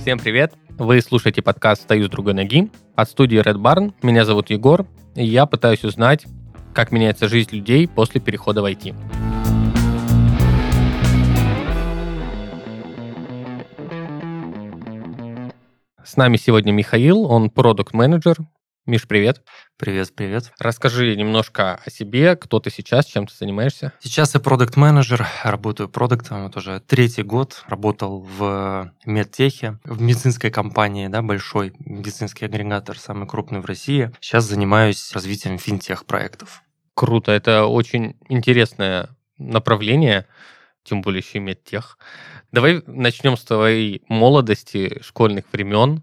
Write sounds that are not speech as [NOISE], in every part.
Всем привет! Вы слушаете подкаст «Стою с другой ноги» от студии Red Barn. Меня зовут Егор, и я пытаюсь узнать, как меняется жизнь людей после перехода в IT. С нами сегодня Михаил, он продукт-менеджер. Миш, привет. Привет, привет. Расскажи немножко о себе, кто ты сейчас, чем ты занимаешься. Сейчас я продукт-менеджер, работаю продуктом, вот уже третий год, работал в медтехе, в медицинской компании, да, большой медицинский агрегатор, самый крупный в России. Сейчас занимаюсь развитием финтех-проектов. Круто, это очень интересное направление, тем более еще и медтех. Давай начнем с твоей молодости, школьных времен.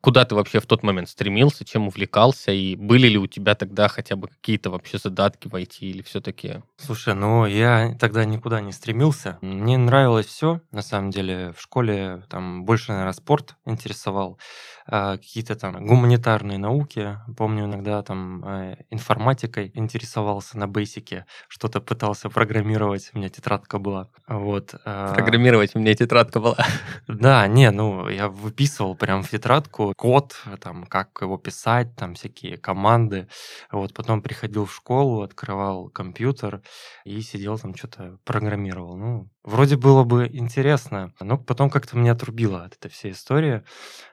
Куда ты вообще в тот момент стремился, чем увлекался, и были ли у тебя тогда хотя бы какие-то вообще задатки войти, или все-таки... Слушай, ну я тогда никуда не стремился. Мне нравилось все, на самом деле. В школе там больше, наверное, спорт интересовал. А, какие-то там гуманитарные науки. Помню, иногда там а, информатикой интересовался на бейсике, что-то пытался программировать, у меня тетрадка была. Вот. Программировать у меня тетрадка была. Да, не, ну, я выписывал прям в тетрадку код, там, как его писать, там, всякие команды. Вот, потом приходил в школу, открывал компьютер и сидел там, что-то программировал. Ну, вроде было бы интересно, но потом как-то меня отрубило от этой всей истории.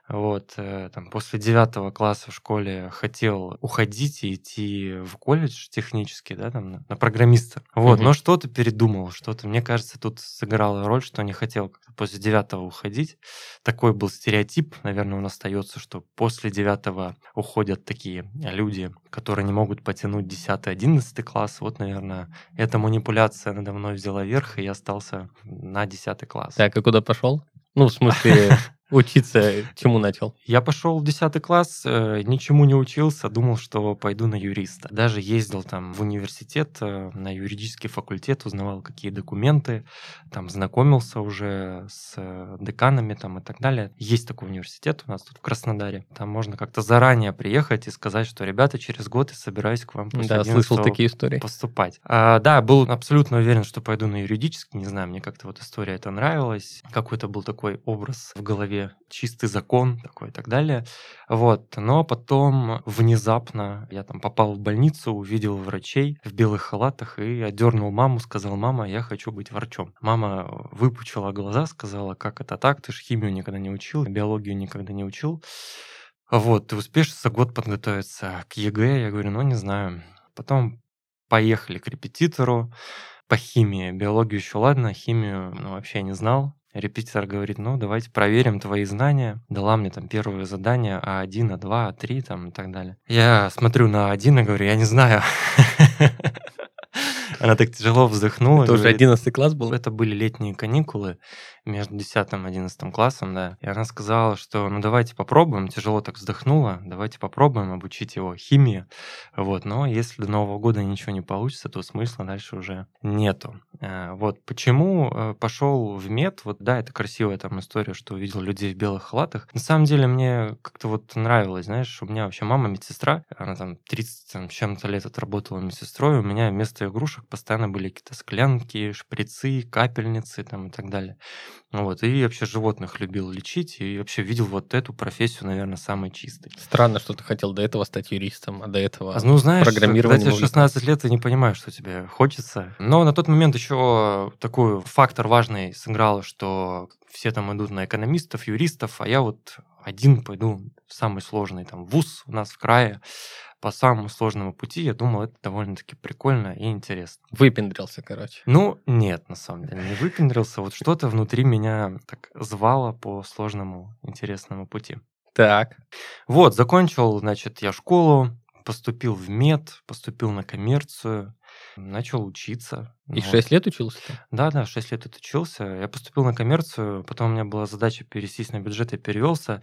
Вот, э, там, после девятого класса в школе хотел уходить и идти в колледж технический, да, там, на, на программиста. Вот, mm-hmm. но что-то передумал, что-то, мне кажется, тут сыграла роль, что не хотел после девятого уходить. Такой был стереотип, наверное, он остается, что после девятого уходят такие люди, которые не могут потянуть десятый, одиннадцатый класс. Вот, наверное, эта манипуляция надо мной взяла верх, и я остался на десятый класс. Так, а куда пошел? [LAUGHS] Ну, в смысле, Учиться чему начал? Я пошел в 10 класс, э, ничему не учился, думал, что пойду на юриста. Даже ездил там в университет, э, на юридический факультет, узнавал, какие документы, там знакомился уже с э, деканами там и так далее. Есть такой университет у нас тут в Краснодаре. Там можно как-то заранее приехать и сказать, что, ребята, через год я собираюсь к вам после Да, слышал такие истории. Поступать. А, да, был абсолютно уверен, что пойду на юридический, не знаю, мне как-то вот история это нравилась. Какой-то был такой образ в голове голове чистый закон такой и так далее. Вот. Но потом внезапно я там попал в больницу, увидел врачей в белых халатах и отдернул маму, сказал, мама, я хочу быть врачом. Мама выпучила глаза, сказала, как это так, ты же химию никогда не учил, биологию никогда не учил. Вот, ты успеешь за год подготовиться к ЕГЭ? Я говорю, ну, не знаю. Потом поехали к репетитору по химии. Биологию еще ладно, химию ну, вообще не знал. Репетитор говорит, ну, давайте проверим твои знания. Дала мне там первое задание А1, А2, А3 там и так далее. Я смотрю на А1 и говорю, я не знаю. [LAUGHS] Она так тяжело вздохнула. Это уже 11 класс был? Это были летние каникулы между 10 и 11 классом, да. И она сказала, что ну давайте попробуем, тяжело так вздохнула, давайте попробуем обучить его химии. Вот, но если до Нового года ничего не получится, то смысла дальше уже нету. Э, вот почему э, пошел в мед, вот да, это красивая там история, что увидел людей в белых халатах. На самом деле мне как-то вот нравилось, знаешь, у меня вообще мама медсестра, она там 30 там, чем-то лет отработала медсестрой, у меня вместо игрушек постоянно были какие-то склянки, шприцы, капельницы там и так далее. Вот, и вообще животных любил лечить, и вообще видел вот эту профессию, наверное, самой чистой. Странно, что ты хотел до этого стать юристом, а до этого а, ну, знаешь, программированием. Тебе 16 лет, ты не понимаешь, что тебе хочется. Но на тот момент еще такой фактор важный сыграл, что все там идут на экономистов, юристов, а я вот один пойду в самый сложный там вуз у нас в крае по самому сложному пути, я думал, это довольно-таки прикольно и интересно. Выпендрился, короче. Ну, нет, на самом деле, не выпендрился. Вот что-то внутри меня так звало по сложному, интересному пути. Так. Вот, закончил, значит, я школу, поступил в мед, поступил на коммерцию, начал учиться. И вот. 6 лет учился? Да, да, 6 лет отучился. Я поступил на коммерцию, потом у меня была задача пересесть на бюджет, я перевелся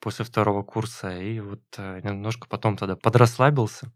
после второго курса, и вот э, немножко потом тогда подрасслабился.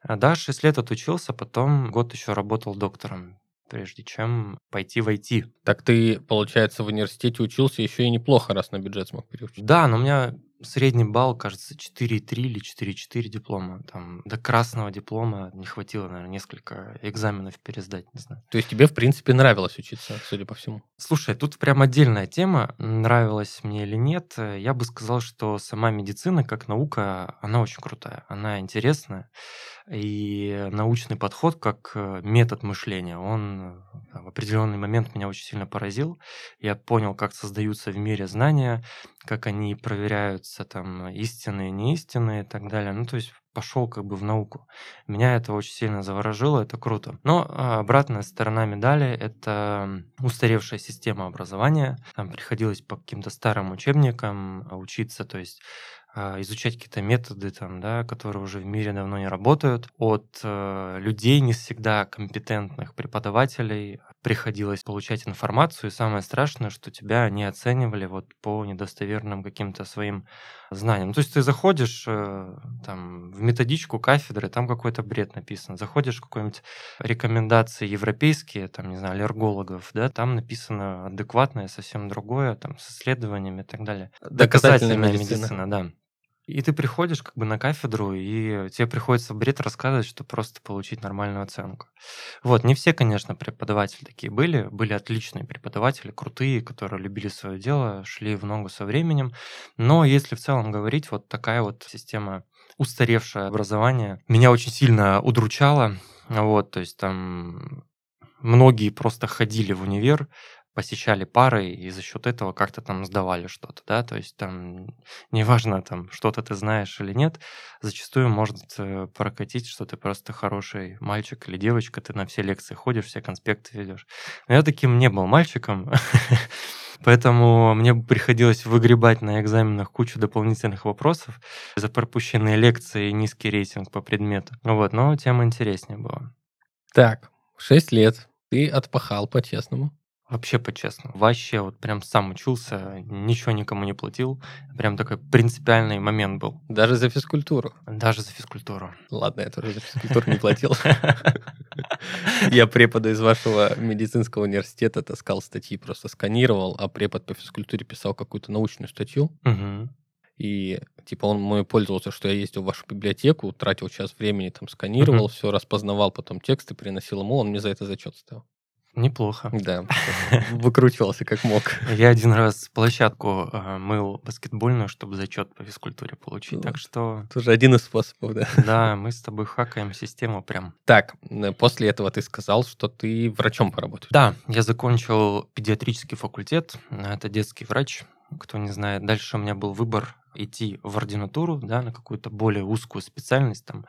А, да, 6 лет отучился, потом год еще работал доктором прежде чем пойти в IT. Так ты, получается, в университете учился еще и неплохо, раз на бюджет смог переучиться. Да, но у меня Средний балл, кажется, 4,3 или 4,4 диплома. Там до красного диплома не хватило, наверное, несколько экзаменов пересдать, не знаю. То есть тебе, в принципе, нравилось учиться, судя по всему? Слушай, тут прям отдельная тема, нравилось мне или нет. Я бы сказал, что сама медицина как наука, она очень крутая, она интересная. И научный подход как э, метод мышления, он э, в определенный момент меня очень сильно поразил. Я понял, как создаются в мире знания, как они проверяются, там, истинные, неистинные и так далее. Ну, то есть пошел как бы в науку. Меня это очень сильно заворожило, это круто. Но а, обратная сторона медали — это устаревшая система образования. Там приходилось по каким-то старым учебникам учиться, то есть изучать какие-то методы, там, да, которые уже в мире давно не работают. От э, людей не всегда компетентных преподавателей приходилось получать информацию. И самое страшное, что тебя не оценивали вот по недостоверным каким-то своим знаниям. Ну, то есть ты заходишь э, там, в методичку кафедры, там какой-то бред написан. Заходишь в какие-нибудь рекомендации европейские, там, не знаю, аллергологов, да, там написано адекватное, совсем другое, там, с исследованиями и так далее. Доказательная медицина. медицина, да. И ты приходишь как бы на кафедру, и тебе приходится бред рассказывать, чтобы просто получить нормальную оценку. Вот, не все, конечно, преподаватели такие были. Были отличные преподаватели, крутые, которые любили свое дело, шли в ногу со временем. Но если в целом говорить, вот такая вот система устаревшее образование меня очень сильно удручала. Вот, то есть там многие просто ходили в универ, посещали пары и за счет этого как-то там сдавали что-то, да, то есть там неважно там что-то ты знаешь или нет, зачастую может э, прокатить, что ты просто хороший мальчик или девочка, ты на все лекции ходишь, все конспекты ведешь. Но я таким не был мальчиком, [LAUGHS] Поэтому мне приходилось выгребать на экзаменах кучу дополнительных вопросов за пропущенные лекции и низкий рейтинг по предмету. Вот, но тема интереснее была. Так, 6 лет. Ты отпахал по-честному. Вообще по-честному. Вообще вот прям сам учился, ничего никому не платил. Прям такой принципиальный момент был. Даже за физкультуру? Даже за физкультуру. Ладно, я тоже за физкультуру не платил. [LAUGHS] Я препода из вашего медицинского университета таскал статьи, просто сканировал, а препод по физкультуре писал какую-то научную статью. И типа он мой пользовался, что я ездил в вашу библиотеку, тратил час времени, там сканировал, все распознавал, потом тексты приносил ему, он мне за это зачет ставил. Неплохо. Да, выкручивался как мог. Я один раз площадку э, мыл баскетбольную, чтобы зачет по физкультуре получить, так что... Тоже один из способов, да. Да, мы с тобой хакаем систему прям. Так, после этого ты сказал, что ты врачом поработаешь. Да, я закончил педиатрический факультет, это детский врач, кто не знает. Дальше у меня был выбор идти в ординатуру, да, на какую-то более узкую специальность, там,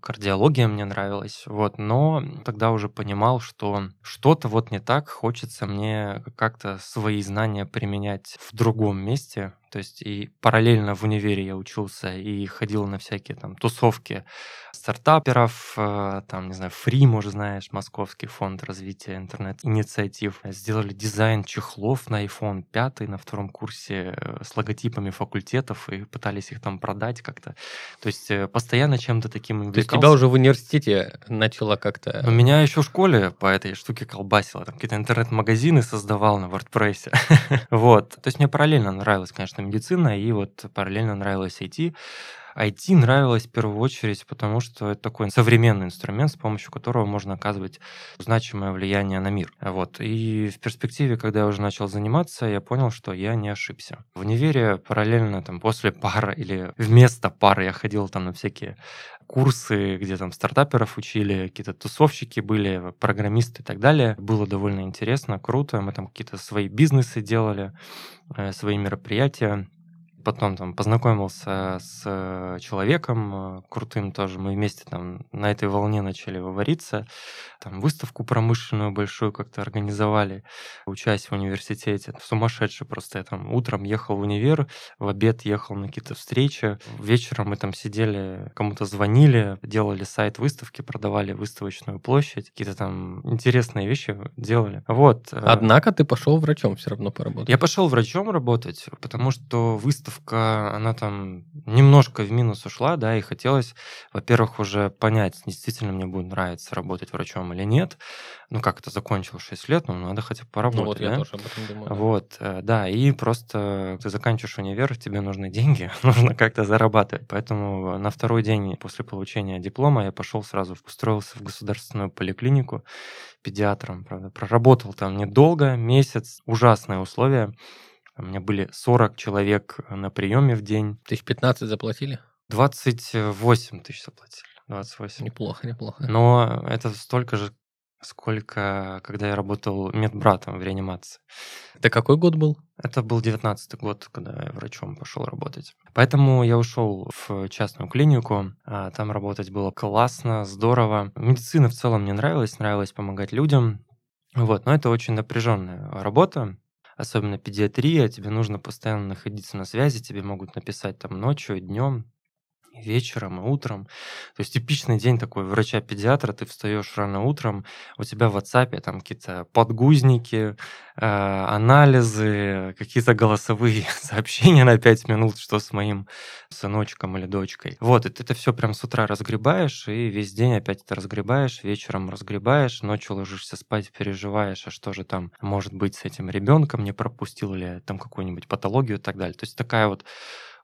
кардиология мне нравилась, вот, но тогда уже понимал, что что-то вот не так, хочется мне как-то свои знания применять в другом месте, то есть и параллельно в универе я учился и ходил на всякие там тусовки стартаперов, э, там, не знаю, Free, может, знаешь, Московский фонд развития интернет-инициатив. Сделали дизайн чехлов на iPhone 5 на втором курсе э, с логотипами факультетов и пытались их там продать как-то. То есть э, постоянно чем-то таким. То есть тебя уже в университете начало как-то... У меня еще в школе по этой штуке колбасило. Там какие-то интернет-магазины создавал на WordPress. [LAUGHS] вот. То есть мне параллельно нравилось, конечно, конечно, медицина, и вот параллельно нравилось IT. IT нравилось в первую очередь, потому что это такой современный инструмент, с помощью которого можно оказывать значимое влияние на мир. Вот. И в перспективе, когда я уже начал заниматься, я понял, что я не ошибся. В универе параллельно там после пары или вместо пары я ходил там на всякие курсы, где там стартаперов учили, какие-то тусовщики были, программисты и так далее. Было довольно интересно, круто. Мы там какие-то свои бизнесы делали, э, свои мероприятия потом там познакомился с э, человеком э, крутым тоже. Мы вместе там на этой волне начали вывариться. Там выставку промышленную большую как-то организовали, учась в университете. Сумасшедший просто. Я там утром ехал в универ, в обед ехал на какие-то встречи. Вечером мы там сидели, кому-то звонили, делали сайт выставки, продавали выставочную площадь. Какие-то там интересные вещи делали. Вот. Э. Однако ты пошел врачом все равно поработать. Я пошел врачом работать, потому что выставка стажировка, она там немножко в минус ушла, да, и хотелось, во-первых, уже понять, действительно мне будет нравиться работать врачом или нет. Ну, как это закончил 6 лет, ну, надо хотя бы поработать, Ну вот я да? тоже об этом думаю. да. Вот, э, да, и просто ты заканчиваешь универ, тебе нужны деньги, [LAUGHS] нужно как-то зарабатывать. Поэтому на второй день после получения диплома я пошел сразу, устроился в государственную поликлинику педиатром, правда. Проработал там недолго, месяц, ужасные условия. У меня были 40 человек на приеме в день, Тысяч 15 заплатили? 28 тысяч заплатили, 28. Неплохо, неплохо. Но это столько же, сколько, когда я работал медбратом в реанимации. Это какой год был? Это был девятнадцатый год, когда я врачом пошел работать. Поэтому я ушел в частную клинику. а Там работать было классно, здорово. Медицина в целом мне нравилась, нравилось помогать людям. Вот, но это очень напряженная работа, особенно педиатрия. Тебе нужно постоянно находиться на связи, тебе могут написать там ночью, днем, вечером и утром. То есть типичный день такой врача-педиатра, ты встаешь рано утром, у тебя в WhatsApp там какие-то подгузники, э, анализы, какие-то голосовые [LAUGHS] сообщения на 5 минут, что с моим сыночком или дочкой. Вот, и ты это все прям с утра разгребаешь, и весь день опять это разгребаешь, вечером разгребаешь, ночью ложишься спать, переживаешь, а что же там может быть с этим ребенком, не пропустил ли там какую-нибудь патологию и так далее. То есть такая вот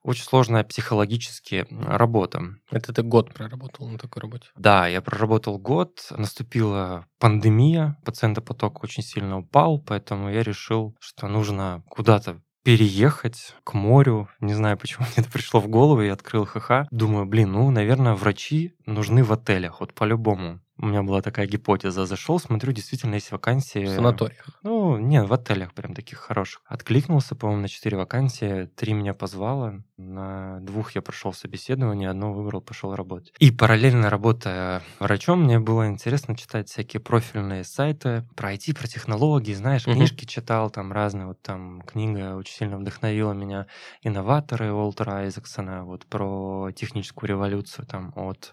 очень сложная психологически работа. Это ты год проработал на такой работе? Да, я проработал год, наступила пандемия, пациентопоток очень сильно упал, поэтому я решил, что нужно куда-то переехать к морю. Не знаю, почему [LAUGHS] мне это пришло в голову, я открыл ХХ. Думаю, блин, ну, наверное, врачи нужны в отелях, вот по-любому. У меня была такая гипотеза. Зашел, смотрю, действительно есть вакансии. В санаториях. Ну, не, в отелях прям таких хороших. Откликнулся, по-моему, на четыре вакансии. Три меня позвало. На двух я прошел собеседование, одно выбрал, пошел работать. И параллельно работая врачом, мне было интересно читать всякие профильные сайты про IT, про технологии, знаешь, Мгм. книжки читал там разные. Вот там книга очень сильно вдохновила меня. «Инноваторы» Уолтера Айзексона, вот про техническую революцию там от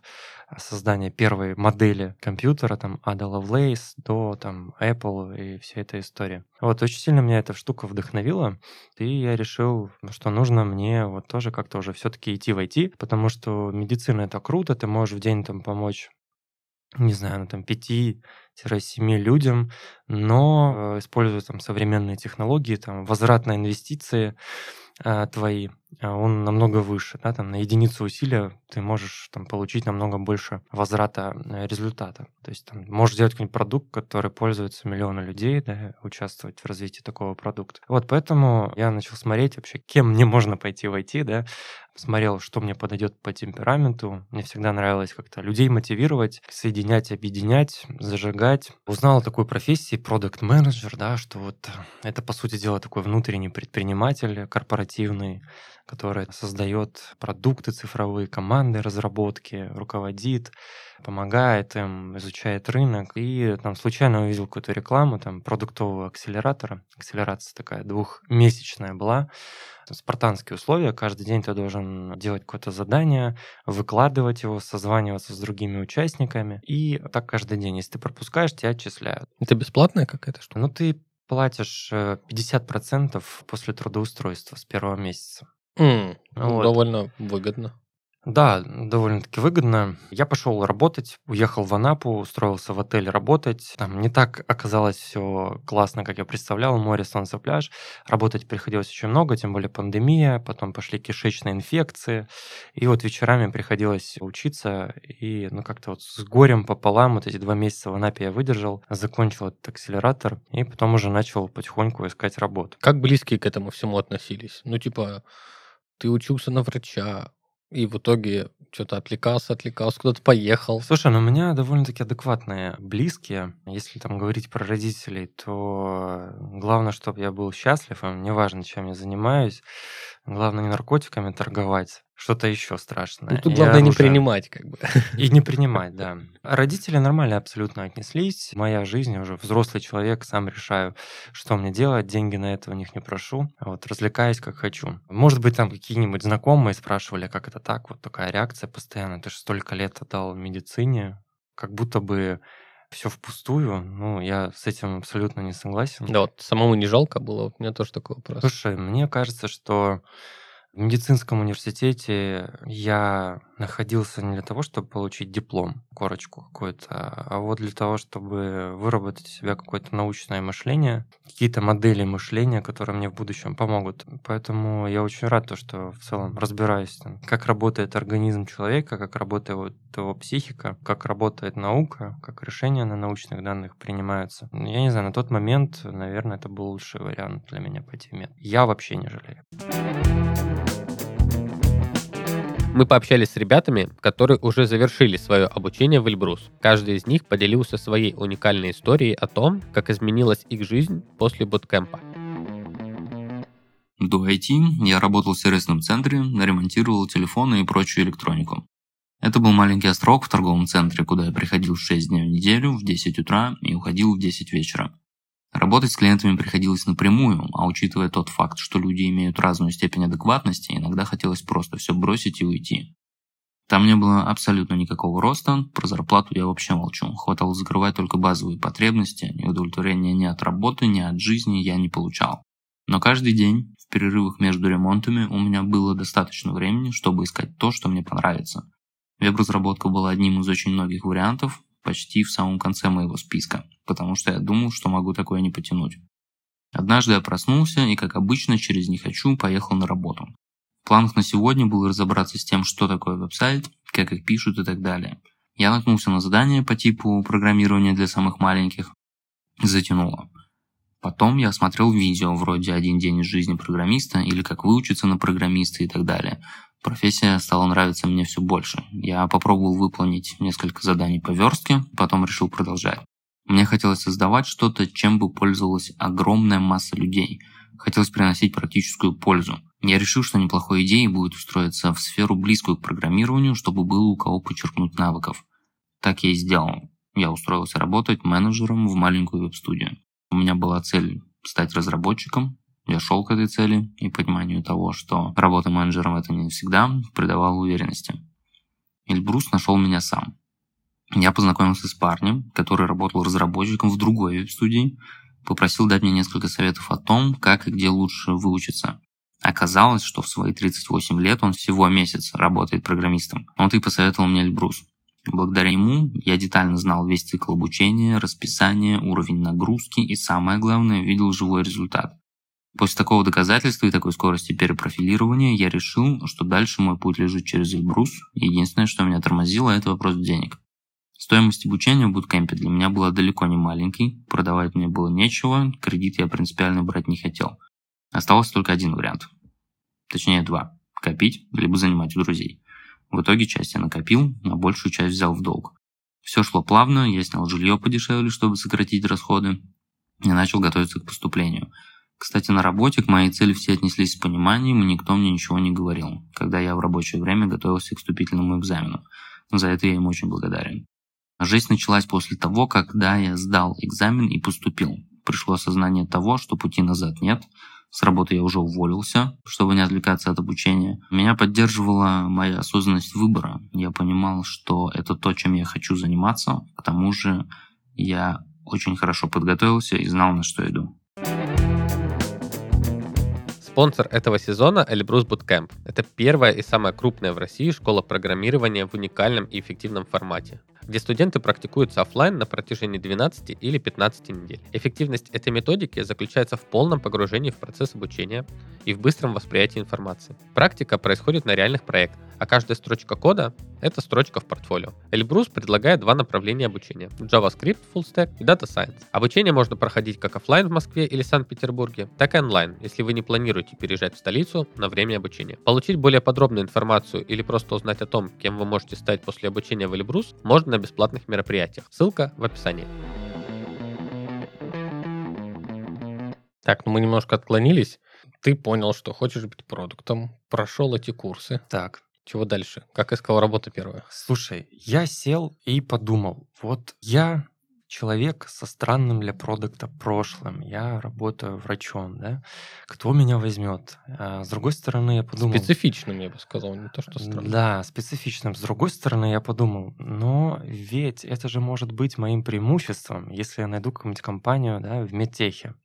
создания первой модели компьютера, там, Ада Лавлейс до там Apple и вся эта история. Вот, очень сильно меня эта штука вдохновила, и я решил, что нужно мне вот тоже как-то уже все-таки идти в IT, потому что медицина это круто, ты можешь в день там помочь не знаю, ну, там 5-7 людям, но э, используя там современные технологии, там возврат на инвестиции твои, э, он намного выше, да, там на единицу усилия ты можешь там получить намного больше возврата э, результата. То есть там можешь сделать какой-нибудь продукт, который пользуется миллионы людей, да, участвовать в развитии такого продукта. Вот поэтому я начал смотреть вообще, кем мне можно пойти в IT, да, смотрел, что мне подойдет по темпераменту. Мне всегда нравилось как-то людей мотивировать, соединять, объединять, зажигать. Узнал о такой профессии продукт менеджер да, что вот это, по сути дела, такой внутренний предприниматель корпоративный, который создает продукты цифровые, команды разработки, руководит, помогает им, изучает рынок. И там случайно увидел какую-то рекламу, там, продуктового акселератора. Акселерация такая двухмесячная была. Спартанские условия. Каждый день ты должен делать какое-то задание, выкладывать его, созваниваться с другими участниками. И так каждый день. Если ты пропускаешь, тебя отчисляют. Это бесплатная какая-то штука? Ну, ты платишь э, 50% после трудоустройства с первого месяца. Ну, Вот. Довольно выгодно. Да, довольно-таки выгодно. Я пошел работать, уехал в Анапу, устроился в отель работать. Там не так оказалось все классно, как я представлял. Море, солнце, пляж. Работать приходилось очень много, тем более пандемия, потом пошли кишечные инфекции. И вот вечерами приходилось учиться. И ну как-то вот с горем пополам вот эти два месяца в Анапе я выдержал, закончил этот акселератор. И потом уже начал потихоньку искать работу. Как близкие к этому всему относились? Ну, типа, ты учился на врача, и в итоге что-то отвлекался, отвлекался, куда-то поехал. Слушай, ну у меня довольно-таки адекватные близкие. Если там говорить про родителей, то главное, чтобы я был счастлив, неважно, чем я занимаюсь. Главное не наркотиками торговать, что-то еще страшное. Ну, тут главное не оружием. принимать, как бы. И не принимать, да. Родители нормально абсолютно отнеслись. Моя жизнь, я уже взрослый человек, сам решаю, что мне делать. Деньги на это у них не прошу. Вот развлекаюсь как хочу. Может быть, там какие-нибудь знакомые спрашивали, как это так, вот такая реакция постоянно. Ты же столько лет отдал медицине, как будто бы все впустую. Ну, я с этим абсолютно не согласен. Да вот самому не жалко было, у меня тоже такой вопрос. Слушай, мне кажется, что В медицинском университете я находился не для того, чтобы получить диплом, корочку какую-то, а вот для того, чтобы выработать у себя какое-то научное мышление, какие-то модели мышления, которые мне в будущем помогут. Поэтому я очень рад, то, что в целом разбираюсь, как работает организм человека, как работает его психика, как работает наука, как решения на научных данных принимаются. Я не знаю, на тот момент, наверное, это был лучший вариант для меня пойти в мед. Я вообще не жалею. Мы пообщались с ребятами, которые уже завершили свое обучение в Эльбрус. Каждый из них поделился своей уникальной историей о том, как изменилась их жизнь после буткемпа. До IT я работал в сервисном центре, ремонтировал телефоны и прочую электронику. Это был маленький остров в торговом центре, куда я приходил 6 дней в неделю в 10 утра и уходил в 10 вечера. Работать с клиентами приходилось напрямую, а учитывая тот факт, что люди имеют разную степень адекватности, иногда хотелось просто все бросить и уйти. Там не было абсолютно никакого роста, про зарплату я вообще молчу. Хватало закрывать только базовые потребности, и удовлетворения ни от работы, ни от жизни я не получал. Но каждый день, в перерывах между ремонтами, у меня было достаточно времени, чтобы искать то, что мне понравится. Веб-разработка была одним из очень многих вариантов, почти в самом конце моего списка, потому что я думал, что могу такое не потянуть. Однажды я проснулся и, как обычно, через «не хочу» поехал на работу. В планах на сегодня было разобраться с тем, что такое веб-сайт, как их пишут и так далее. Я наткнулся на задание по типу программирования для самых маленьких. Затянуло. Потом я смотрел видео вроде «Один день из жизни программиста» или «Как выучиться на программиста» и так далее. Профессия стала нравиться мне все больше. Я попробовал выполнить несколько заданий по верстке, потом решил продолжать. Мне хотелось создавать что-то, чем бы пользовалась огромная масса людей. Хотелось приносить практическую пользу. Я решил, что неплохой идеей будет устроиться в сферу, близкую к программированию, чтобы было у кого подчеркнуть навыков. Так я и сделал. Я устроился работать менеджером в маленькую веб-студию. У меня была цель стать разработчиком, я шел к этой цели и пониманию того, что работа менеджером это не всегда, придавала уверенности. Эльбрус нашел меня сам. Я познакомился с парнем, который работал разработчиком в другой веб-студии, попросил дать мне несколько советов о том, как и где лучше выучиться. Оказалось, что в свои 38 лет он всего месяц работает программистом. Он и посоветовал мне Эльбрус. Благодаря ему я детально знал весь цикл обучения, расписание, уровень нагрузки и, самое главное, видел живой результат. После такого доказательства и такой скорости перепрофилирования я решил, что дальше мой путь лежит через Эльбрус. Единственное, что меня тормозило, это вопрос денег. Стоимость обучения в буткемпе для меня была далеко не маленькой, продавать мне было нечего, кредит я принципиально брать не хотел. Остался только один вариант. Точнее, два. Копить, либо занимать у друзей. В итоге часть я накопил, а большую часть взял в долг. Все шло плавно, я снял жилье подешевле, чтобы сократить расходы, и начал готовиться к поступлению – кстати, на работе к моей цели все отнеслись с пониманием, и никто мне ничего не говорил, когда я в рабочее время готовился к вступительному экзамену. За это я им очень благодарен. Жизнь началась после того, когда я сдал экзамен и поступил. Пришло осознание того, что пути назад нет. С работы я уже уволился, чтобы не отвлекаться от обучения. Меня поддерживала моя осознанность выбора. Я понимал, что это то, чем я хочу заниматься. К тому же я очень хорошо подготовился и знал, на что иду. Спонсор этого сезона Эльбрус Bootcamp. Это первая и самая крупная в России школа программирования в уникальном и эффективном формате где студенты практикуются офлайн на протяжении 12 или 15 недель. Эффективность этой методики заключается в полном погружении в процесс обучения и в быстром восприятии информации. Практика происходит на реальных проектах, а каждая строчка кода — это строчка в портфолио. Эльбрус предлагает два направления обучения — JavaScript Full Stack и Data Science. Обучение можно проходить как офлайн в Москве или Санкт-Петербурге, так и онлайн, если вы не планируете переезжать в столицу на время обучения. Получить более подробную информацию или просто узнать о том, кем вы можете стать после обучения в Эльбрус, можно на бесплатных мероприятиях. Ссылка в описании. Так, ну мы немножко отклонились. Ты понял, что хочешь быть продуктом, прошел эти курсы. Так. Чего дальше? Как искал работу первую? Слушай, я сел и подумал, вот я человек со странным для продукта прошлым. Я работаю врачом, да? Кто меня возьмет? А, с другой стороны, я подумал... Специфичным, я бы сказал, не то, что странным. Да, специфичным. С другой стороны, я подумал, но ведь это же может быть моим преимуществом, если я найду какую-нибудь компанию да, в медтехе.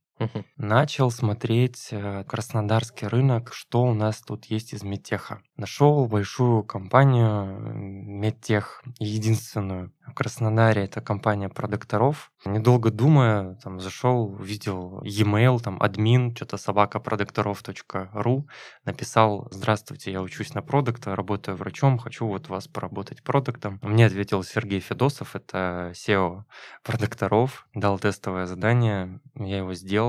Начал смотреть э, краснодарский рынок, что у нас тут есть из медтеха. Нашел большую компанию э, медтех, единственную в Краснодаре. Это компания продукторов. Недолго думая, там зашел, увидел e-mail, там админ, что-то собака продукторов.ру, написал, здравствуйте, я учусь на продукта, работаю врачом, хочу вот вас поработать продуктом. Мне ответил Сергей Федосов, это SEO продукторов, дал тестовое задание, я его сделал.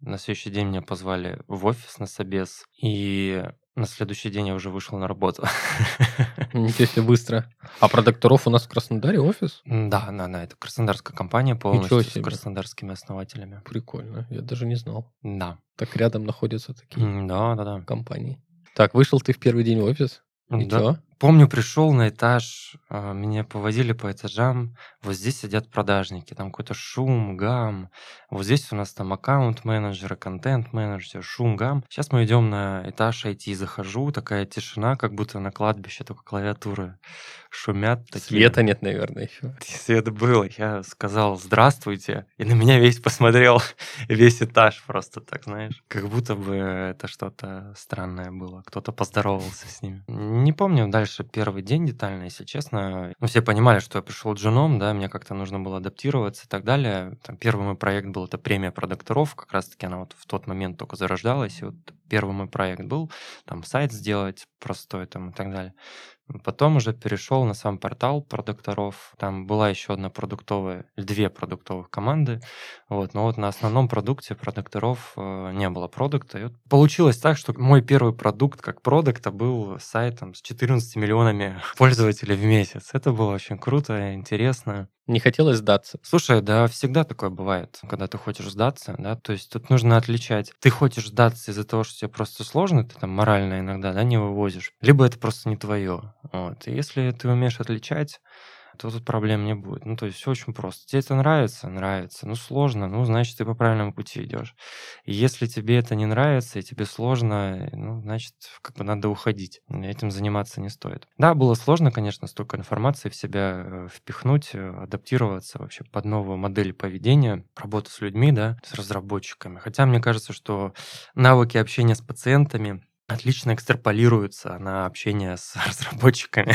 На следующий день меня позвали в офис на собес, и на следующий день я уже вышел на работу. [LAUGHS] Ничего себе быстро. А продукторов у нас в Краснодаре офис? Да, да, да, это краснодарская компания полностью с краснодарскими основателями. Прикольно, я даже не знал. Да. Так рядом находятся такие Да, да, да. компании. Так, вышел ты в первый день в офис? И Да. чё? Помню, пришел на этаж, а, меня повозили по этажам. Вот здесь сидят продажники, там какой-то шум, гам. Вот здесь у нас там аккаунт-менеджер, контент-менеджер, шум, гам. Сейчас мы идем на этаж IT, захожу, такая тишина, как будто на кладбище, только клавиатуры шумят. Такие. Света нет, наверное, еще. [LAUGHS] Свет был. Я сказал «Здравствуйте», и на меня весь посмотрел, [LAUGHS] весь этаж просто так, знаешь. Как будто бы это что-то странное было. Кто-то поздоровался с ними. Не помню дальше первый день детально, если честно. Ну, все понимали, что я пришел джуном, да, мне как-то нужно было адаптироваться и так далее. Там, первый мой проект был, это премия продукторов, как раз-таки она вот в тот момент только зарождалась, и вот первый мой проект был, там, сайт сделать простой там и так далее. Потом уже перешел на сам портал продукторов. Там была еще одна продуктовая, две продуктовых команды. Вот, но вот на основном продукте продукторов э, не было продукта. И вот получилось так, что мой первый продукт как продукта был сайтом с 14 миллионами [LAUGHS] пользователей в месяц. Это было очень круто, интересно. Не хотелось сдаться. Слушай, да, всегда такое бывает, когда ты хочешь сдаться, да, то есть тут нужно отличать. Ты хочешь сдаться из-за того, что тебе просто сложно, ты там морально иногда, да, не вывозишь, либо это просто не твое. Вот. И если ты умеешь отличать, то тут проблем не будет. Ну, то есть все очень просто. Тебе это нравится? Нравится. Ну, сложно, ну, значит, ты по правильному пути идешь. И если тебе это не нравится, и тебе сложно, ну, значит, как бы надо уходить. Этим заниматься не стоит. Да, было сложно, конечно, столько информации в себя э, впихнуть, э, адаптироваться вообще под новую модель поведения, работу с людьми, да, с разработчиками. Хотя мне кажется, что навыки общения с пациентами отлично экстраполируются на общение с [LAUGHS] разработчиками.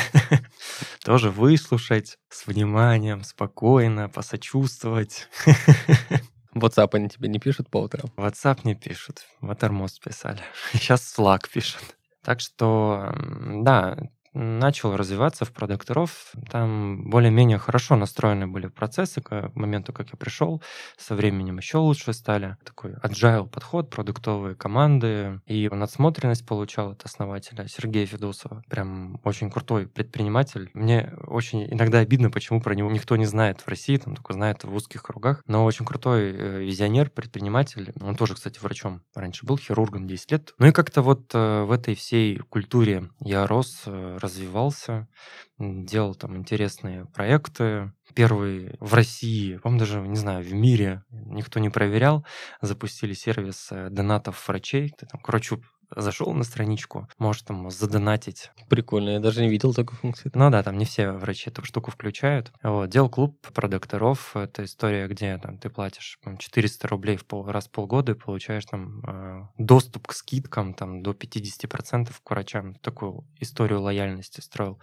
[LAUGHS] Тоже выслушать с вниманием, спокойно, посочувствовать. [LAUGHS] WhatsApp они тебе не пишут по утрам? WhatsApp не пишут, Watermost писали. Сейчас Slack пишут. Так что, да, начал развиваться в продукторов. Там более-менее хорошо настроены были процессы к моменту, как я пришел. Со временем еще лучше стали. Такой agile подход, продуктовые команды. И надсмотренность получал от основателя Сергея Федосова. Прям очень крутой предприниматель. Мне очень иногда обидно, почему про него никто не знает в России, там только знает в узких кругах. Но очень крутой э, визионер, предприниматель. Он тоже, кстати, врачом раньше был, хирургом 10 лет. Ну и как-то вот э, в этой всей культуре я рос, э, развивался, делал там интересные проекты. Первый в России, по-моему, даже, не знаю, в мире никто не проверял, запустили сервис э, донатов врачей. Там к врачу зашел на страничку, можешь там задонатить. Прикольно, я даже не видел такой функции. Ну да, там не все врачи эту штуку включают. Вот, делал клуб продукторов. Это история, где там ты платишь по-моему, 400 рублей в пол, раз в полгода и получаешь там э, доступ к скидкам там до 50% к врачам. Такую историю лояльности строил.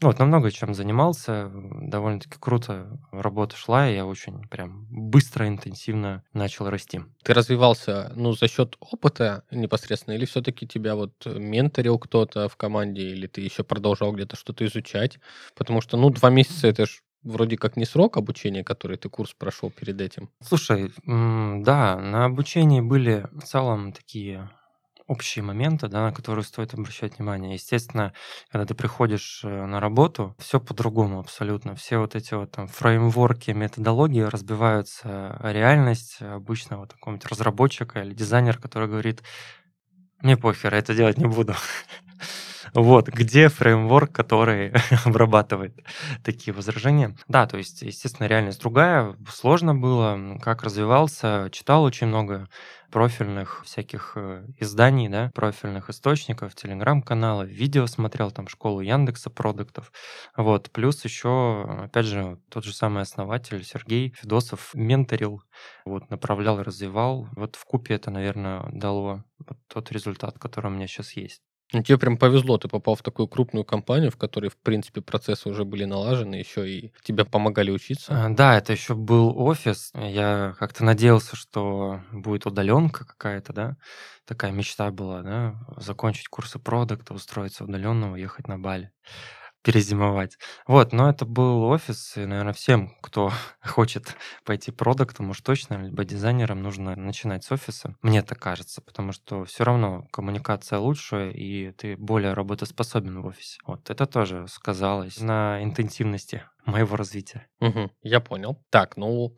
Ну Вот, намного чем занимался. Довольно-таки круто работа шла, и я очень прям быстро, интенсивно начал расти. Ты развивался, ну, за счет опыта непосредственно, или все-таки тебя вот э, менторил кто-то в команде, или ты еще продолжал где-то что-то изучать? Потому что, ну, два месяца это ж вроде как не срок обучения, который ты курс прошел перед этим. Слушай, да, на обучении были в целом такие общие моменты, да, на которые стоит обращать внимание. Естественно, когда ты приходишь э, на работу, все по-другому абсолютно. Все вот эти вот там фреймворки, методологии разбиваются реальность обычного такого-нибудь разработчика или дизайнера, который говорит, мне похер, я это делать не буду. [LAUGHS] Вот, где фреймворк, который [LAUGHS] обрабатывает такие возражения. Да, то есть, естественно, реальность другая. Сложно было, как развивался, читал очень много профильных всяких э, изданий, да, профильных источников, телеграм-каналов, видео смотрел, там, школу Яндекса продуктов. Вот, плюс еще, опять же, тот же самый основатель Сергей Федосов менторил, вот, направлял, развивал. Вот в купе это, наверное, дало вот тот результат, который у меня сейчас есть. Ну, тебе прям повезло, ты попал в такую крупную компанию, в которой, в принципе, процессы уже были налажены, еще и тебе помогали учиться. А, Да, это еще был офис. Я как-то надеялся, что будет удаленка какая-то, да. Такая мечта была, да, закончить курсы продукта, устроиться удаленно, уехать на Бали перезимовать. Вот, но это был офис, и, наверное, всем, кто [LAUGHS] хочет пойти продуктом, уж точно, либо дизайнером, нужно начинать с офиса. Мне так кажется, потому что все равно коммуникация лучше, и ты более работоспособен в офисе. Вот, это тоже сказалось на интенсивности [LAUGHS] моего развития. Мгм, я понял. Так, ну,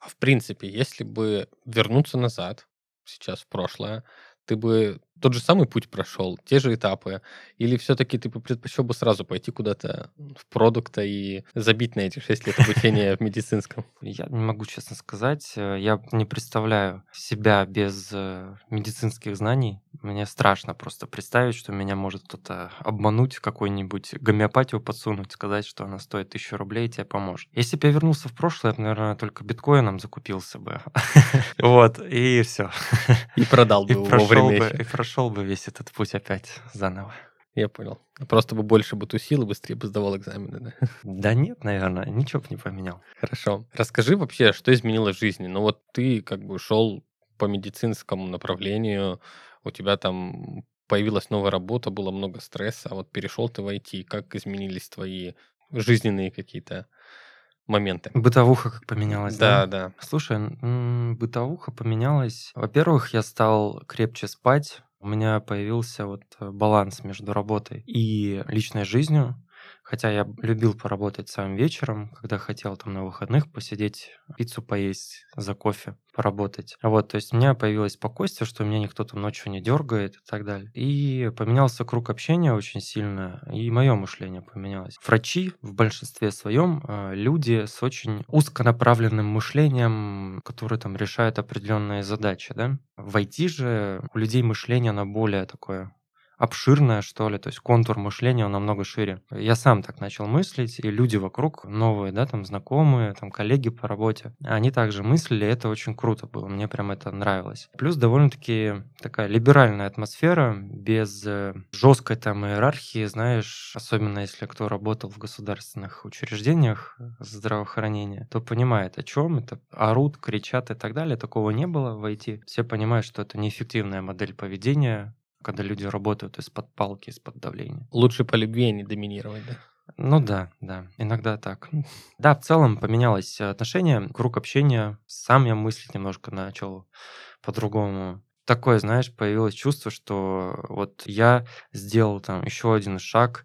а в принципе, если бы вернуться назад, сейчас в прошлое, ты бы тот же самый путь прошел, те же этапы, или все-таки ты предпочел бы сразу пойти куда-то в продукта и забить на эти 6 лет обучения в медицинском? Я не могу честно сказать, э, я не представляю себя без э, медицинских знаний. Мне страшно просто представить, что меня может кто-то обмануть, какой-нибудь гомеопатию подсунуть, сказать, что она стоит тысячу рублей и тебе поможет. Если бы я вернулся в прошлое, я бы, наверное, только биткоином закупился бы. [LAUGHS] Вот, и все. И продал бы И его прошел вовремя и прошел бы весь этот путь опять заново. Я понял. Просто бы больше бы тусил и быстрее бы сдавал экзамены, да? [LAUGHS] Да нет, наверное, ничего бы не поменял. Хорошо. Расскажи вообще, что изменилось в жизни? Ну вот ты как бы шел по медицинскому направлению, у тебя там появилась новая работа, было много стресса, а вот перешел ты в IT, как изменились твои жизненные какие-то моменты? Бытовуха как поменялась, Да, да? да. Слушай, бытовуха поменялась. Во-первых, я стал крепче спать. У меня появился вот э, баланс между работой и личной жизнью. Хотя я любил поработать самым вечером, когда хотел там на выходных посидеть, пиццу поесть за кофе, поработать. Вот, то есть у меня появилось спокойствие, что меня никто там ночью не дергает и так далее. И поменялся круг общения очень сильно, и мое мышление поменялось. Врачи в большинстве своем э, люди с очень узконаправленным мышлением, которые там решают определенные задачи, да. В IT же у людей мышление, оно более такое обширное, что ли, то есть контур мышления, он намного шире. Я сам так начал мыслить, и люди вокруг, новые, да, там, знакомые, там, коллеги по работе, они также мыслили, это очень круто было, мне прям это нравилось. Плюс довольно-таки такая либеральная атмосфера, без э, жесткой там иерархии, знаешь, особенно если кто работал в государственных учреждениях здравоохранения, то понимает, о чем это, орут, кричат и так далее, такого не было в IT. Все понимают, что это неэффективная модель поведения, когда люди работают из-под палки, из-под давления. Лучше по любви, а не доминировать, да? Ну да, да, иногда так. Да, в целом поменялось отношение, круг общения. Сам я мыслить немножко начал по-другому. Такое, знаешь, появилось чувство, что вот я сделал там еще один шаг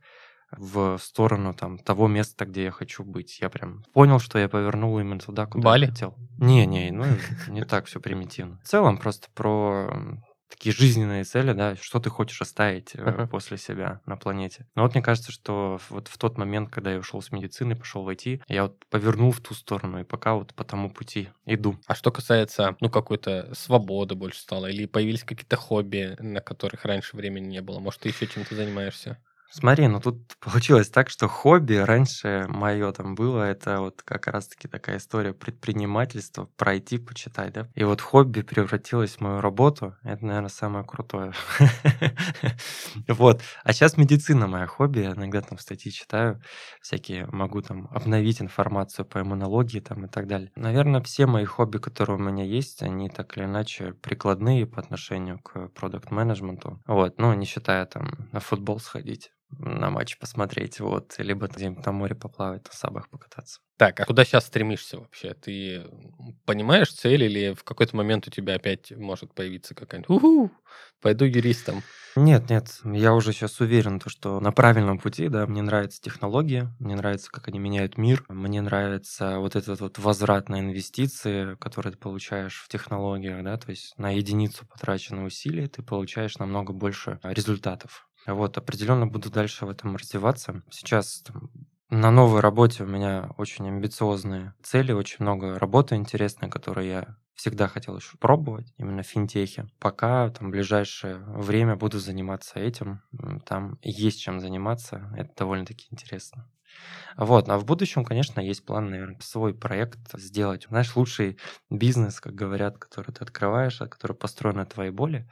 в сторону там того места, где я хочу быть. Я прям понял, что я повернул именно туда, куда Бали? я хотел. Не, не, ну не так все примитивно. В целом просто про такие жизненные цели, да, что ты хочешь оставить Ага. после себя на планете. Но вот мне кажется, что вот в тот момент, когда я ушел с медицины, пошел в IT, я вот повернул в ту сторону и пока вот по тому пути иду. А что касается, ну, какой-то свободы больше стало, или появились какие-то хобби, на которых раньше времени не было? Может, ты еще чем-то занимаешься? Смотри, ну тут [LAUGHS] получилось так, что хобби раньше мое там было, это вот как раз-таки такая история предпринимательства, пройти, почитать, да. И вот хобби превратилось в мою работу, это, наверное, самое крутое. [LAUGHS] Вот. А сейчас медицина моя хобби, я иногда там статьи читаю, всякие, могу там обновить информацию по иммунологии там и так далее. Наверное, все мои хобби, которые у меня есть, они так или иначе прикладные по отношению к продукт-менеджменту. Вот, ну, не считая там на футбол сходить на матч посмотреть, вот, либо где-нибудь на море поплавать, на сабах покататься. Так, а куда сейчас стремишься вообще? Ты понимаешь цель или в какой-то момент у тебя опять может появиться какая-нибудь «Уху, пойду юристом»? Нет, нет, я уже сейчас уверен, то, что на правильном пути, да, мне нравятся технологии, мне нравится, как они меняют мир, мне нравится вот этот вот возврат на инвестиции, которые ты получаешь в технологиях, да, то есть на единицу потраченных усилий ты получаешь намного больше результатов. Вот, определенно буду дальше в этом развиваться. Сейчас там, на новой работе у меня очень амбициозные цели, очень много работы интересной, которые я всегда хотел еще пробовать, именно в финтехе. Пока там в ближайшее время буду заниматься этим, там есть чем заниматься, это довольно-таки интересно. Вот, а в будущем, конечно, есть план, наверное, свой проект сделать. Знаешь, лучший бизнес, как говорят, который ты открываешь, который построен на твоей боли.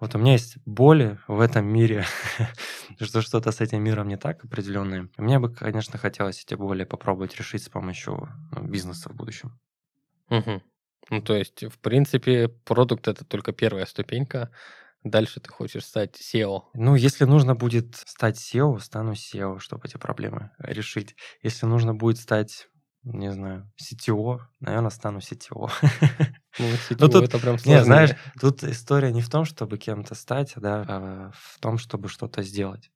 Вот у меня есть боли в этом мире, [LAUGHS] что что-то с этим миром не так определенные. Мне бы, конечно, хотелось эти боли попробовать решить с помощью ну, бизнеса в будущем. Угу. Ну, то есть, в принципе, продукт это только первая ступенька. Дальше ты хочешь стать SEO. Ну, если нужно будет стать SEO, стану SEO, чтобы эти проблемы решить. Если нужно будет стать не знаю, CTO, наверное, стану CTO. [LAUGHS] Ну, CTO ну, тут, это прям сложно. Не, знаешь, тут история не в том, чтобы кем-то стать, да, а в том, чтобы что-то сделать.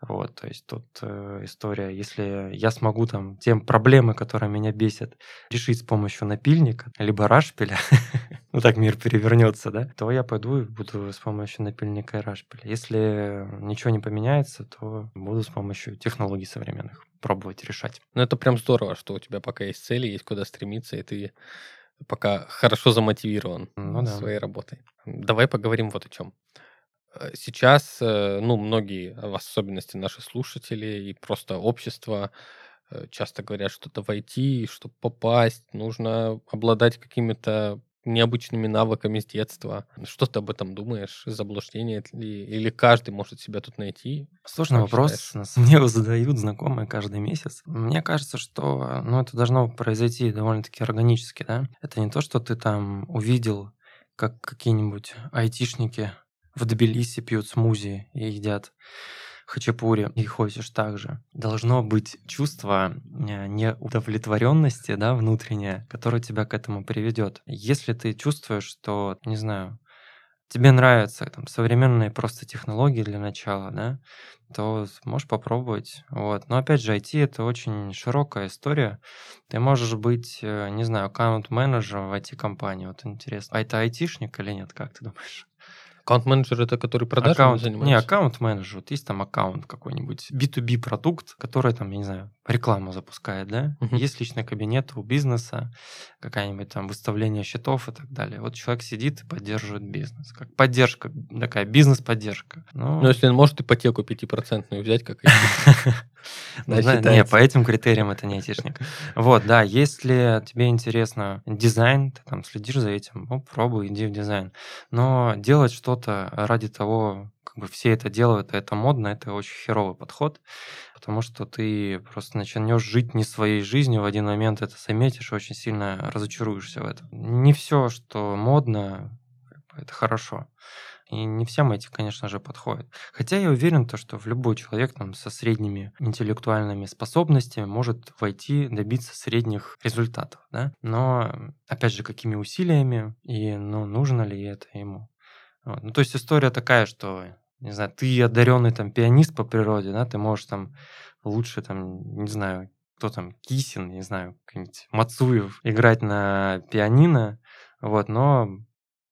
Вот, то есть тут э, история, если я смогу там тем проблемы, которые меня бесят, решить с помощью напильника, либо рашпиля, [LAUGHS] ну так мир перевернется, да, то я пойду и буду с помощью напильника и рашпиля. Если ничего не поменяется, то буду с помощью технологий современных пробовать решать. Ну это прям здорово, что у тебя пока есть цели, есть куда стремиться, и ты пока хорошо замотивирован ну, да. своей работой. Давай поговорим вот о чем. Э, сейчас, э, ну, многие, в особенности наши слушатели и просто общество, э, часто говорят, что это войти, чтобы попасть, нужно обладать какими-то необычными навыками с детства. Что ты об этом думаешь? Заблуждение ли? Или каждый может себя тут найти? Сложный как вопрос. Считаешь? Мне [LAUGHS] его задают знакомые каждый месяц. Мне кажется, что ну, это должно произойти довольно-таки органически. Да? Это не то, что ты там увидел, как какие-нибудь айтишники в Тбилиси пьют смузи и едят хачапури и хочешь также. Должно быть чувство э, неудовлетворенности, да, внутреннее, которое тебя к этому приведет. Если ты чувствуешь, что, не знаю, тебе нравятся там современные просто технологии для начала, да, то можешь попробовать. Вот. Но опять же, IT это очень широкая история. Ты можешь быть, э, не знаю, аккаунт-менеджером в IT-компании. Вот интересно. А это айтишник или нет, как ты думаешь? Аккаунт-менеджер это который продажами аккаунт, занимается? Не, аккаунт-менеджер. Вот есть там аккаунт какой-нибудь, B2B продукт, который там, я не знаю, рекламу запускает, да? Uh-huh. Есть личный кабинет у бизнеса, какая-нибудь там выставление счетов и так далее. Вот человек сидит и поддерживает бизнес. Как поддержка, такая бизнес-поддержка. Но, Но если он может ипотеку 5% взять, как [LAUGHS] ну, Не, по этим критериям это не айтишник. Вот, да, если тебе интересно дизайн, ты там следишь за этим, ну, пробуй, иди в дизайн. Но делать что-то ради того, как бы все это делают, это модно, это очень херовый подход, потому что ты просто начнешь жить не своей жизнью, в один момент это заметишь, очень сильно разочаруешься в этом. Не все, что модно, это хорошо. И не всем эти, конечно же, подходят. Хотя я уверен, то, что в любой человек там, со средними интеллектуальными способностями может войти, добиться средних результатов. Да? Но, опять же, какими усилиями и ну, нужно ли это ему? Вот. Ну, то есть история такая, что, не знаю, ты одаренный там пианист по природе, да, ты можешь там лучше там, не знаю, кто там, Кисин, не знаю, какой-нибудь Мацуев играть на пианино, вот, но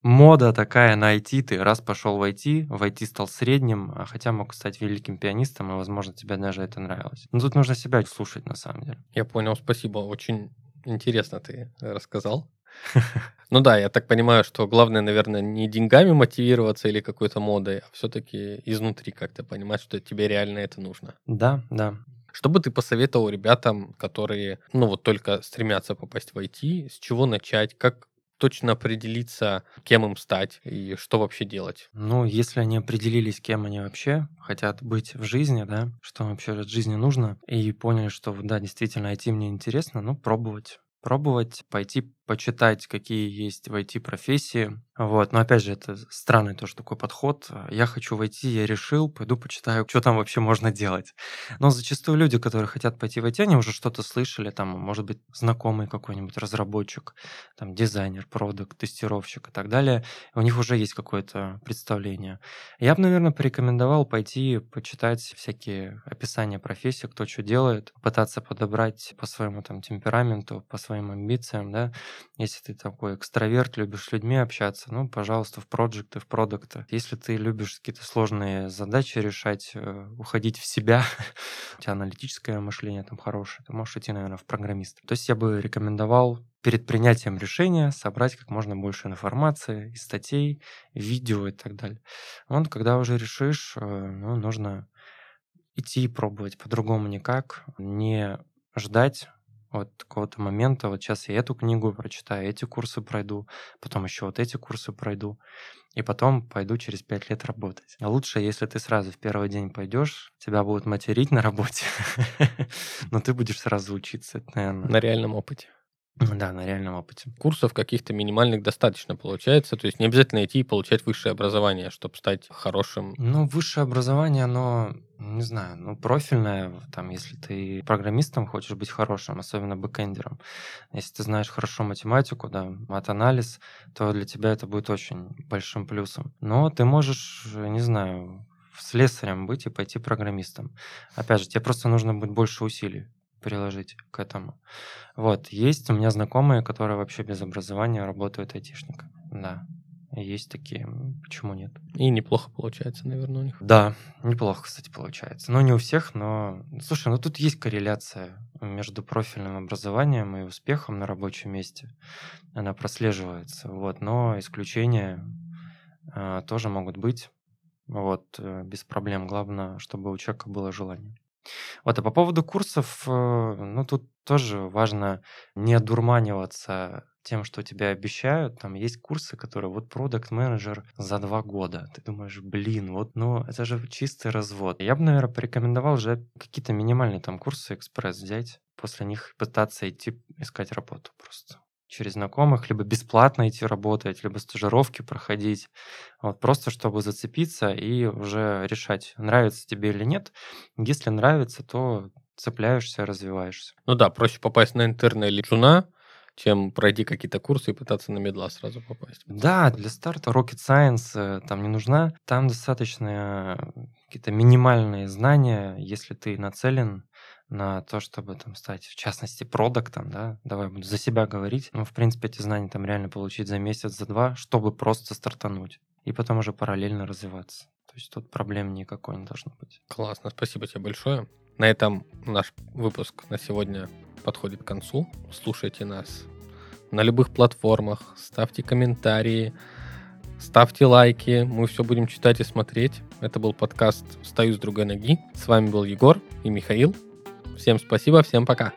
мода такая на IT, ты раз пошел в IT, в IT стал средним, а хотя мог стать великим пианистом, и, возможно, тебе даже это нравилось. Но тут нужно себя слушать, на самом деле. Я понял, спасибо. Очень интересно ты рассказал. [LAUGHS] Ну да, я так понимаю, что главное, наверное, не деньгами мотивироваться или какой-то модой, а все-таки изнутри как-то понимать, что тебе реально это нужно. Да, да. Что бы ты посоветовал ребятам, которые, ну вот только стремятся попасть в IT, с чего начать, как точно определиться, кем им стать и что вообще делать? Ну, если они определились, кем они вообще хотят быть в жизни, да, что вообще от жизни нужно, и поняли, что, да, действительно, IT мне интересно, ну, пробовать. Пробовать, пойти почитать, какие есть в IT-профессии. Вот. Но опять же, это странный тоже такой подход. Я хочу войти, я решил, пойду почитаю, что там вообще можно делать. Но зачастую люди, которые хотят пойти в IT, они уже что-то слышали, там, может быть, знакомый какой-нибудь разработчик, там, дизайнер, продукт, тестировщик и так далее. У них уже есть какое-то представление. Я бы, наверное, порекомендовал пойти почитать всякие описания профессии, кто что делает, пытаться подобрать по своему там темпераменту, по своим амбициям, да, если ты такой экстраверт, любишь с людьми общаться, ну, пожалуйста, в проекты, в продукты. Если ты любишь какие-то сложные задачи решать, э, уходить в себя, [LAUGHS] у тебя аналитическое мышление там хорошее, ты можешь идти, наверное, в программист. То есть я бы рекомендовал перед принятием решения собрать как можно больше информации, из статей, видео и так далее. Вот когда уже решишь, э, ну, нужно идти и пробовать, по-другому никак, не ждать вот какого-то момента, вот сейчас я эту книгу прочитаю, эти курсы пройду, потом еще вот эти курсы пройду, и потом пойду через пять лет работать. А лучше, если ты сразу в первый день пойдешь, тебя будут материть на работе, [LAUGHS] но ты будешь сразу учиться, это, наверное. На реальном опыте. Да, на реальном опыте. Курсов каких-то минимальных достаточно получается. То есть не обязательно идти и получать высшее образование, чтобы стать хорошим. Ну, высшее образование, оно, не знаю, ну, профильное, там, если ты программистом хочешь быть хорошим, особенно бэкэндером, если ты знаешь хорошо математику, да, мат-анализ, то для тебя это будет очень большим плюсом. Но ты можешь, не знаю, слесарем быть и пойти программистом. Опять же, тебе просто нужно будет больше усилий приложить к этому. Вот, есть у меня знакомые, которые вообще без образования работают айтишниками. Да, есть такие, почему нет? И неплохо получается, наверное, у них. Да, неплохо, кстати, получается. Ну, не у всех, но... Слушай, ну тут есть корреляция между профильным образованием и успехом на рабочем месте. Она прослеживается, вот. Но исключения э, тоже могут быть, вот, э, без проблем. Главное, чтобы у человека было желание. Вот, а по поводу курсов, э, ну, тут тоже важно не одурманиваться тем, что тебе обещают. Там есть курсы, которые вот продукт менеджер за два года. Ты думаешь, блин, вот, ну, это же чистый развод. Я бы, наверное, порекомендовал же какие-то минимальные там курсы экспресс взять, после них пытаться идти искать работу просто через знакомых, либо бесплатно идти работать, либо стажировки проходить, вот, просто чтобы зацепиться и уже решать, нравится тебе или нет. Если нравится, то цепляешься, развиваешься. Ну да, проще попасть на интерна или джуна, чем пройти какие-то курсы и пытаться на медла сразу попасть. Да, для старта Rocket Science э, там не нужна. Там достаточно э, какие-то минимальные знания, если ты нацелен на то, чтобы там стать, в частности, продуктом, да, давай буду за себя говорить. Ну, в принципе, эти знания там реально получить за месяц, за два, чтобы просто стартануть. И потом уже параллельно развиваться. То есть тут проблем никакой не должно быть. Классно, спасибо тебе большое. На этом наш выпуск на сегодня подходит к концу. Слушайте нас на любых платформах, ставьте комментарии, ставьте лайки, мы все будем читать и смотреть. Это был подкаст «Встаю с другой ноги». С вами был Егор и Михаил. Всем спасибо, всем пока.